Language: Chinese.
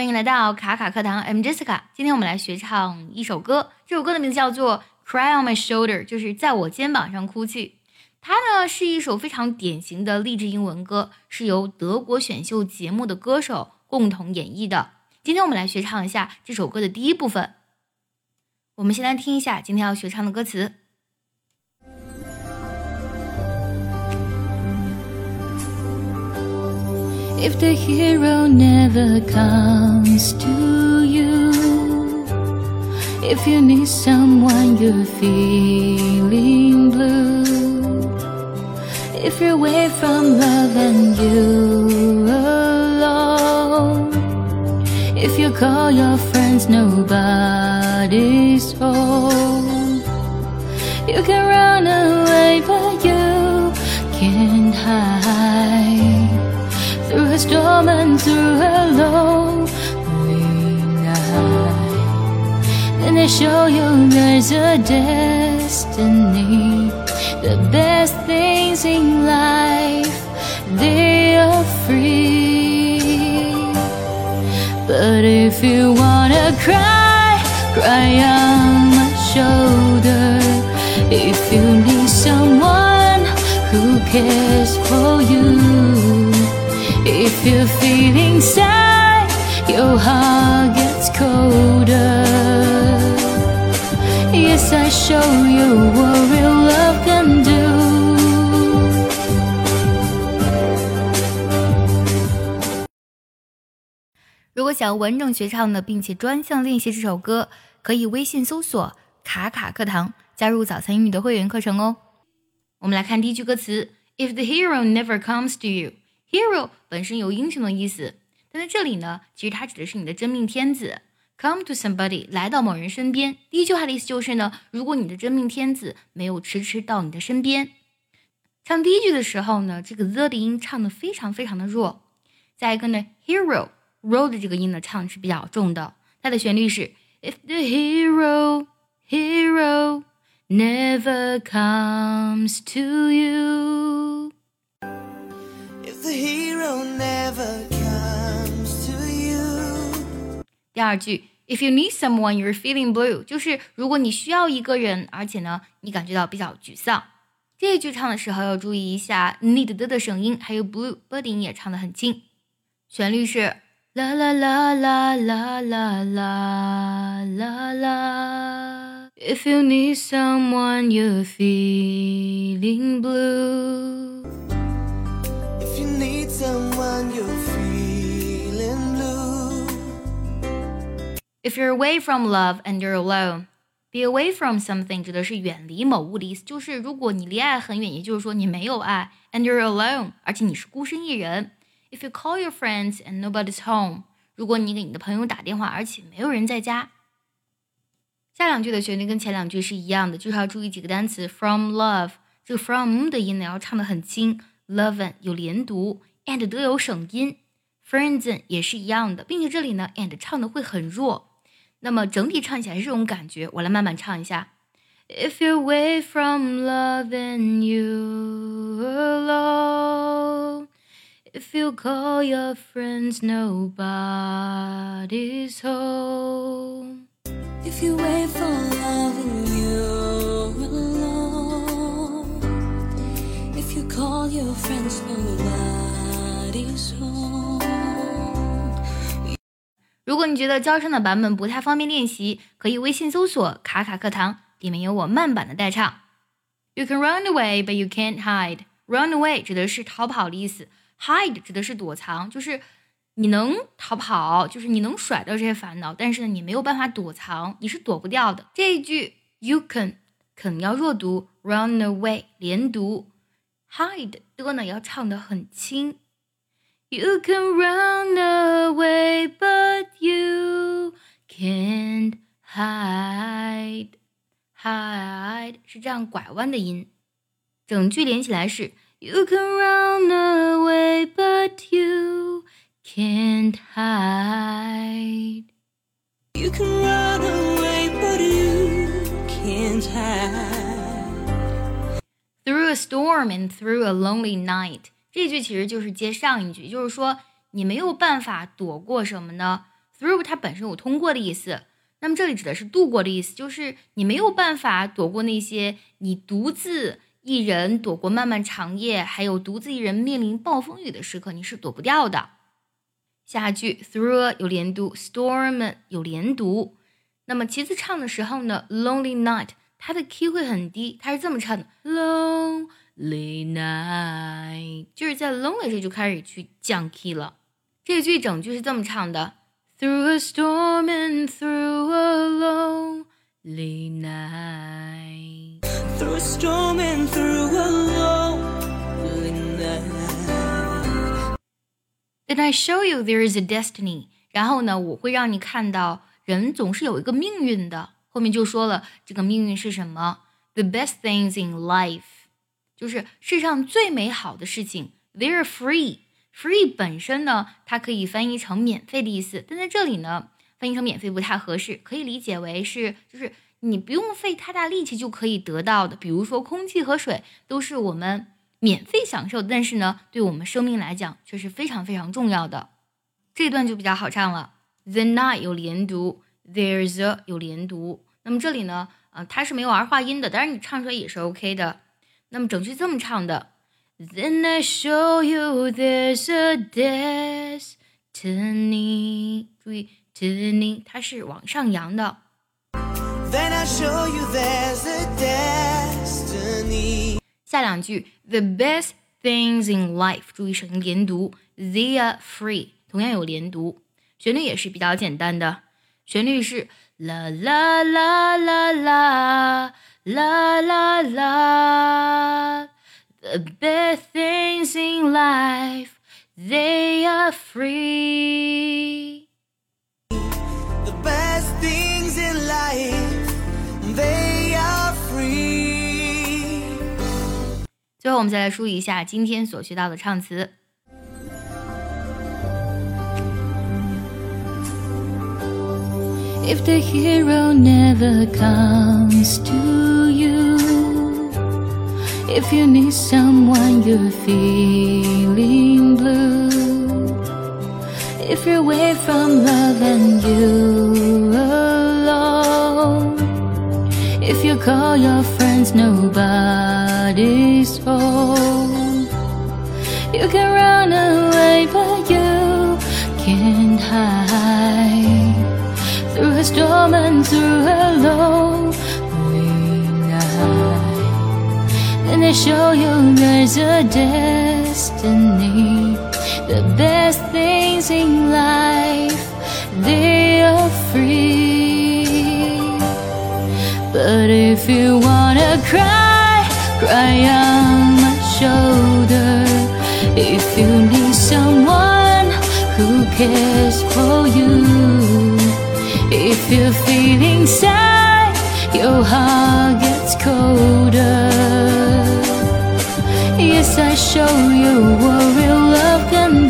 欢迎来到卡卡课堂，I'm Jessica。今天我们来学唱一首歌，这首歌的名字叫做《Cry on My Shoulder》，就是在我肩膀上哭泣。它呢是一首非常典型的励志英文歌，是由德国选秀节目的歌手共同演绎的。今天我们来学唱一下这首歌的第一部分。我们先来听一下今天要学唱的歌词。If the hero never comes to you, if you need someone you're feeling blue, if you're away from love and you're alone, if you call your friends nobody's home, you can run away but you can't hide a storm and through a lonely night. Then they show you there's a destiny. The best things in life, they are free. But if you wanna cry, cry on my shoulder. If you need someone who cares for you. If you're feeling sad, your heart gets colder. Yes, I show you what real love can do. 如果想要完整学唱的，并且专项练习这首歌，可以微信搜索“卡卡课堂”，加入早餐英语的会员课程哦。我们来看第一句歌词：If the hero never comes to you。Hero 本身有英雄的意思，但在这里呢，其实它指的是你的真命天子。Come to somebody，来到某人身边。第一句话的意思就是呢，如果你的真命天子没有迟迟到你的身边，唱第一句的时候呢，这个 the 的音唱的非常非常的弱。再一个呢，hero ro 的这个音呢唱是比较重的，它的旋律是 If the hero hero never comes to you。第二句，If you need someone, you're feeling blue，就是如果你需要一个人，而且呢，你感觉到比较沮丧。这一句唱的时候要注意一下 need 的的声音，还有 blue b 的音也唱得很轻。旋律是啦啦啦啦啦啦啦啦啦。If you need someone, you're feeling blue。if you need someone, you're feeling If you're away from love and you're alone, be away from something 指的是远离某物的意思，就是如果你离爱很远，也就是说你没有爱，and you're alone，而且你是孤身一人。If you call your friends and nobody's home，如果你给你的朋友打电话，而且没有人在家。下两句的旋律跟前两句是一样的，就是要注意几个单词。From love，这个 from 的音呢要唱的很轻，love 有连读，and 都有省音。Friends 也是一样的，并且这里呢 and 唱的会很弱。那么整体唱起来是这种感觉，我来慢慢唱一下。If you're away from love and you alone, if you call your friends, nobody's home. If you wait for love and you're alone, if you call your friends, nobody's home. 如果你觉得教唱的版本不太方便练习，可以微信搜索“卡卡课堂”，里面有我慢版的代唱。You can run away, but you can't hide. Run away 指的是逃跑的意思，hide 指的是躲藏，就是你能逃跑，就是你能甩掉这些烦恼，但是呢，你没有办法躲藏，你是躲不掉的。这一句 you can 肯要弱读，run away 连读，hide 的呢要唱的很轻。You can run away, but you can't hide. Hide 是这样拐弯的音，整句连起来是 You can run away, but you can't hide. You can run away, but you can't hide. Through a storm and through a lonely night， 这句其实就是接上一句，就是说你没有办法躲过什么呢 through 它本身有通过的意思，那么这里指的是度过的意思，就是你没有办法躲过那些你独自一人躲过漫漫长夜，还有独自一人面临暴风雨的时刻，你是躲不掉的。下句 through 有连读，storm 有连读。那么其次唱的时候呢，lonely night 它的 key 会很低，它是这么唱的：Lon ，lonely night，就是在 lonely 这就开始去降 key 了。这句整句是这么唱的：Through a storm and through a lonely night。 Through a storm and through a lonely night. Then I show you there is a destiny。然后呢，我会让你看到人总是有一个命运的。后面就说了这个命运是什么？The best things in life， 就是世上最美好的事情。They're free。free 本身呢，它可以翻译成免费的意思，但在这里呢，翻译成免费不太合适，可以理解为是就是你不用费太大力气就可以得到的。比如说空气和水都是我们免费享受，但是呢，对我们生命来讲却是非常非常重要的。这段就比较好唱了。The night 有连读，There's 有连读。那么这里呢，呃，它是没有儿化音的，当然你唱出来也是 OK 的。那么整句这么唱的：Then I show you there's a destiny。注意，destiny 它是往上扬的。Then I show you there's a destiny. 下两句，The best things in life，注意声音连读，They are free，同样有连读，旋律也是比较简单的，旋律是啦啦啦啦啦啦啦啦，The best things in life they are free。The best things in life, they are free. 最后我们再来梳理一下今天所学到的唱词。If the hero never comes to you, if you need someone you're feeling blue, if you're away from love and you're alone, if you call your friends, nobody's home. You can run away, but you can't hide a storm and through a lonely night. Then they show you there's a destiny. The best things in life, they are free. But if you wanna cry, cry on my shoulder. If you need someone who cares for you, if you're feeling sad, your heart gets colder. Yes, I show you what real love can do.